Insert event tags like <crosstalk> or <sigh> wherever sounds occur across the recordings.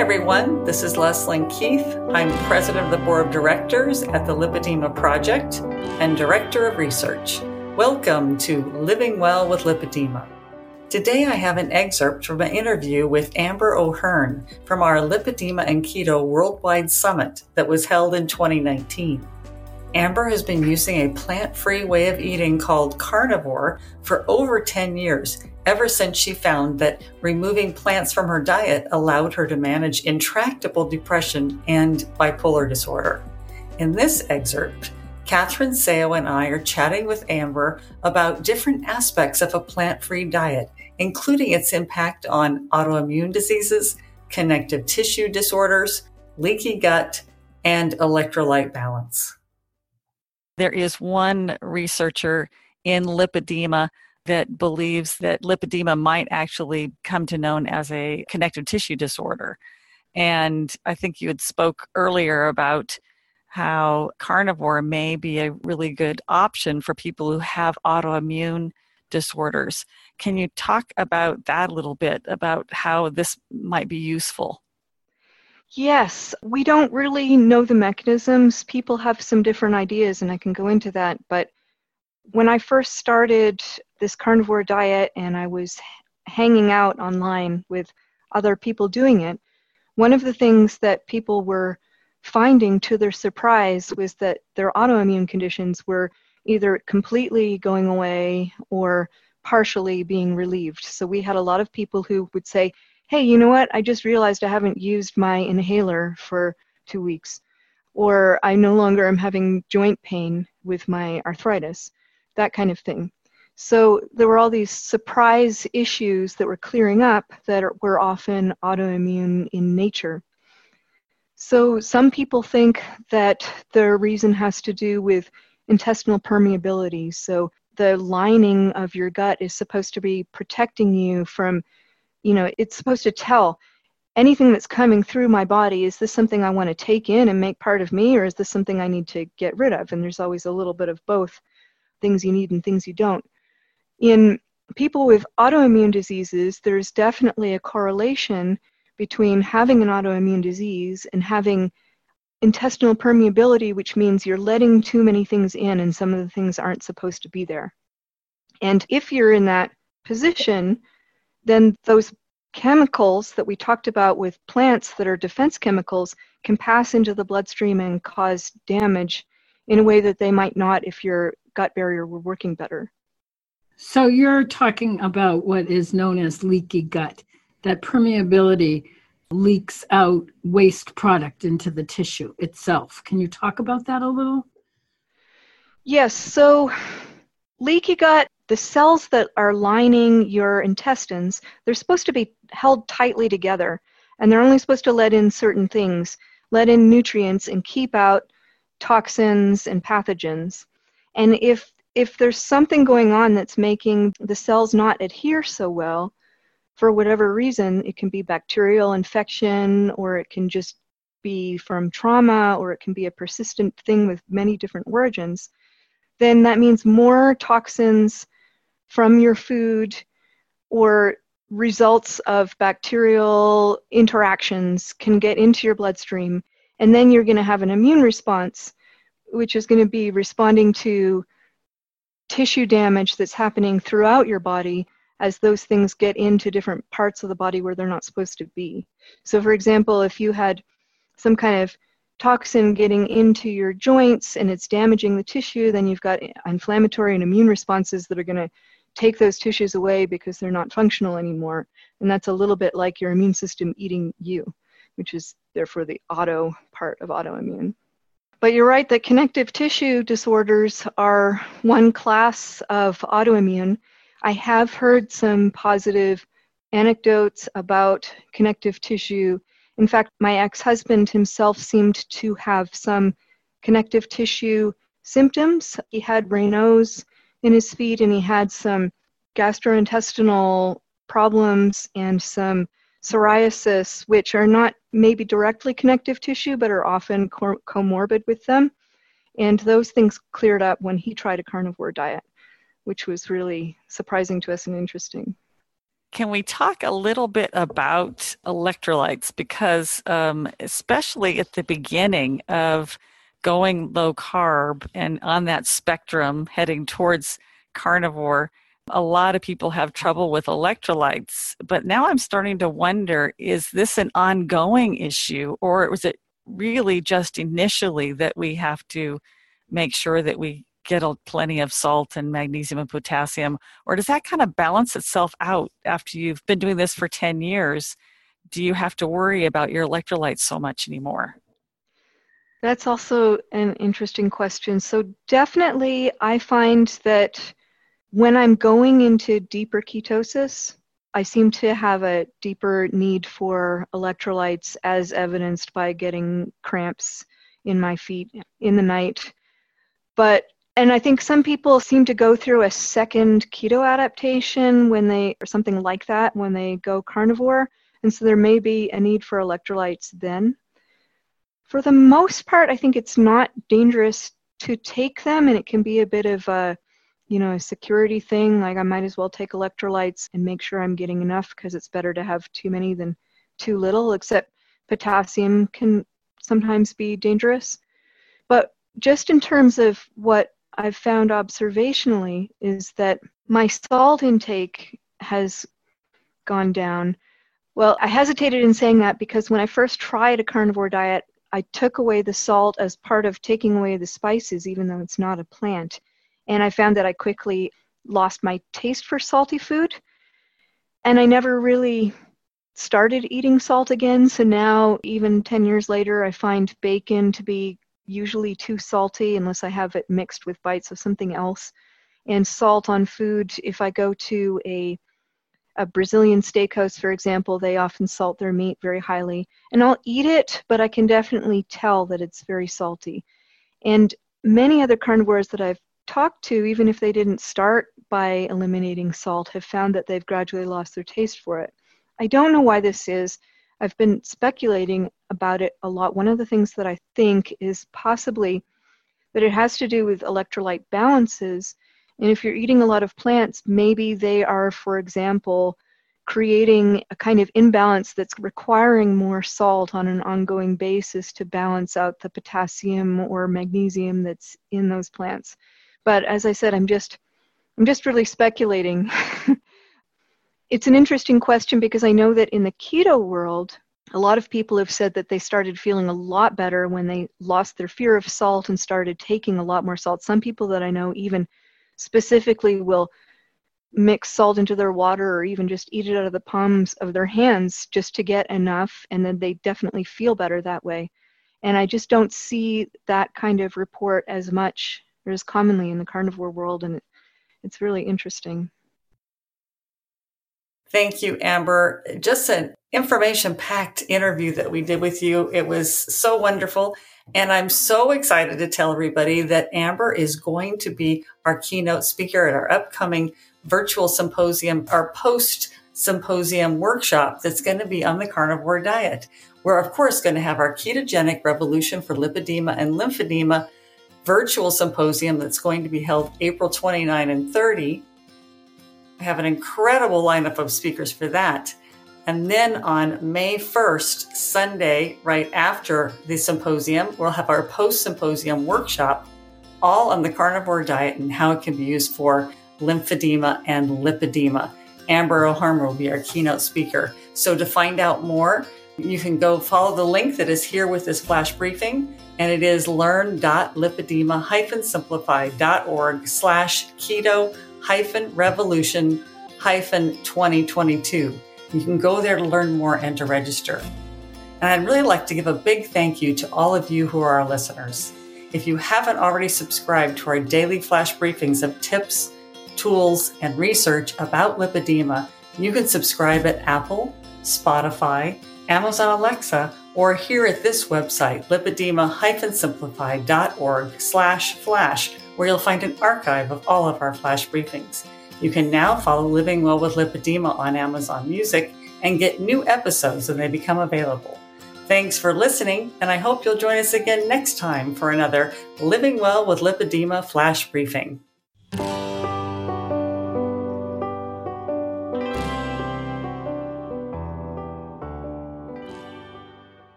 everyone. This is Leslyn Keith. I'm president of the board of directors at the Lipedema Project and director of research. Welcome to Living Well with Lipedema. Today I have an excerpt from an interview with Amber O'Hearn from our Lipedema and Keto Worldwide Summit that was held in 2019. Amber has been using a plant free way of eating called carnivore for over 10 years, ever since she found that removing plants from her diet allowed her to manage intractable depression and bipolar disorder. In this excerpt, Catherine Seo and I are chatting with Amber about different aspects of a plant free diet, including its impact on autoimmune diseases, connective tissue disorders, leaky gut, and electrolyte balance. There is one researcher in lipedema that believes that lipedema might actually come to known as a connective tissue disorder. And I think you had spoke earlier about how carnivore may be a really good option for people who have autoimmune disorders. Can you talk about that a little bit about how this might be useful? Yes, we don't really know the mechanisms. People have some different ideas, and I can go into that. But when I first started this carnivore diet and I was hanging out online with other people doing it, one of the things that people were finding to their surprise was that their autoimmune conditions were either completely going away or partially being relieved. So we had a lot of people who would say, hey, you know what? I just realized I haven't used my inhaler for two weeks. Or I no longer am having joint pain with my arthritis, that kind of thing. So there were all these surprise issues that were clearing up that are, were often autoimmune in nature. So some people think that the reason has to do with intestinal permeability. So the lining of your gut is supposed to be protecting you from you know it's supposed to tell anything that's coming through my body is this something i want to take in and make part of me or is this something i need to get rid of? And there's always a little bit of both things you need and things you don't. In people with autoimmune diseases there's definitely a correlation between having an autoimmune disease and having intestinal permeability which means you're letting too many things in and some of the things aren't supposed to be there. And if you're in that position then those chemicals that we talked about with plants that are defense chemicals can pass into the bloodstream and cause damage in a way that they might not if your gut barrier were working better. So you're talking about what is known as leaky gut, that permeability leaks out waste product into the tissue itself. Can you talk about that a little? Yes, so leaky gut the cells that are lining your intestines, they're supposed to be held tightly together, and they're only supposed to let in certain things, let in nutrients and keep out toxins and pathogens. And if if there's something going on that's making the cells not adhere so well, for whatever reason, it can be bacterial infection or it can just be from trauma or it can be a persistent thing with many different origins, then that means more toxins from your food or results of bacterial interactions can get into your bloodstream and then you're going to have an immune response which is going to be responding to tissue damage that's happening throughout your body as those things get into different parts of the body where they're not supposed to be. So, for example, if you had some kind of toxin getting into your joints and it's damaging the tissue, then you've got inflammatory and immune responses that are going to take those tissues away because they're not functional anymore. And that's a little bit like your immune system eating you, which is therefore the auto part of autoimmune. But you're right that connective tissue disorders are one class of autoimmune. I have heard some positive anecdotes about connective tissue. In fact, my ex husband himself seemed to have some connective tissue symptoms. He had Raynaud's in his feet and he had some gastrointestinal problems and some psoriasis, which are not maybe directly connective tissue, but are often co- comorbid with them. And those things cleared up when he tried a carnivore diet, which was really surprising to us and interesting. can we talk a little bit about electrolytes? Because, um, especially at the beginning of going low carb and on that spectrum heading towards carnivore, a lot of people have trouble with electrolytes. But now I'm starting to wonder is this an ongoing issue or was it really just initially that we have to make sure that we get a, plenty of salt and magnesium and potassium? Or does that kind of balance itself out after you've been doing this for 10 years? Do you have to worry about your electrolytes so much anymore? That's also an interesting question. So, definitely, I find that when I'm going into deeper ketosis, I seem to have a deeper need for electrolytes, as evidenced by getting cramps in my feet in the night. But and I think some people seem to go through a second keto adaptation when they, or something like that, when they go carnivore. And so there may be a need for electrolytes then. For the most part, I think it's not dangerous to take them, and it can be a bit of a, you know, a security thing. Like I might as well take electrolytes and make sure I'm getting enough because it's better to have too many than too little, except potassium can sometimes be dangerous. But just in terms of what I've found observationally is that my salt intake has gone down. Well, I hesitated in saying that because when I first tried a carnivore diet, I took away the salt as part of taking away the spices, even though it's not a plant. And I found that I quickly lost my taste for salty food. And I never really started eating salt again. So now, even 10 years later, I find bacon to be usually too salty unless I have it mixed with bites of something else. And salt on food, if I go to a a Brazilian steakhouse, for example, they often salt their meat very highly. And I'll eat it, but I can definitely tell that it's very salty. And many other carnivores that I've talked to, even if they didn't start by eliminating salt, have found that they've gradually lost their taste for it. I don't know why this is. I've been speculating about it a lot. One of the things that I think is possibly that it has to do with electrolyte balances. And if you're eating a lot of plants, maybe they are, for example, creating a kind of imbalance that's requiring more salt on an ongoing basis to balance out the potassium or magnesium that's in those plants. But as I said, I'm just I'm just really speculating. <laughs> it's an interesting question because I know that in the keto world, a lot of people have said that they started feeling a lot better when they lost their fear of salt and started taking a lot more salt. Some people that I know even specifically will mix salt into their water or even just eat it out of the palms of their hands just to get enough, and then they definitely feel better that way. And I just don't see that kind of report as much or as commonly in the carnivore world, and it's really interesting. Thank you, Amber. Just an information packed interview that we did with you. It was so wonderful. And I'm so excited to tell everybody that Amber is going to be our keynote speaker at our upcoming virtual symposium, our post symposium workshop that's going to be on the carnivore diet. We're, of course, going to have our ketogenic revolution for lipedema and lymphedema virtual symposium that's going to be held April 29 and 30 have an incredible lineup of speakers for that. And then on May 1st, Sunday, right after the symposium, we'll have our post symposium workshop, all on the carnivore diet and how it can be used for lymphedema and lipedema. Amber O'Hearn will be our keynote speaker. So to find out more, you can go follow the link that is here with this flash briefing, and it is learn.lipedema-simplified.org slash keto hyphen revolution hyphen 2022. You can go there to learn more and to register. And I'd really like to give a big thank you to all of you who are our listeners. If you haven't already subscribed to our daily flash briefings of tips, tools, and research about lipedema, you can subscribe at Apple, Spotify, Amazon Alexa, or here at this website, lipedema-simplified.org slash flash, where you'll find an archive of all of our flash briefings. You can now follow Living Well with Lipedema on Amazon Music and get new episodes when they become available. Thanks for listening, and I hope you'll join us again next time for another Living Well with Lipedema flash briefing.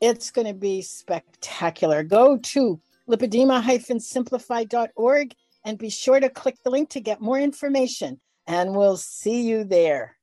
It's going to be spectacular. Go to lipedema-simplified.org and be sure to click the link to get more information. And we'll see you there.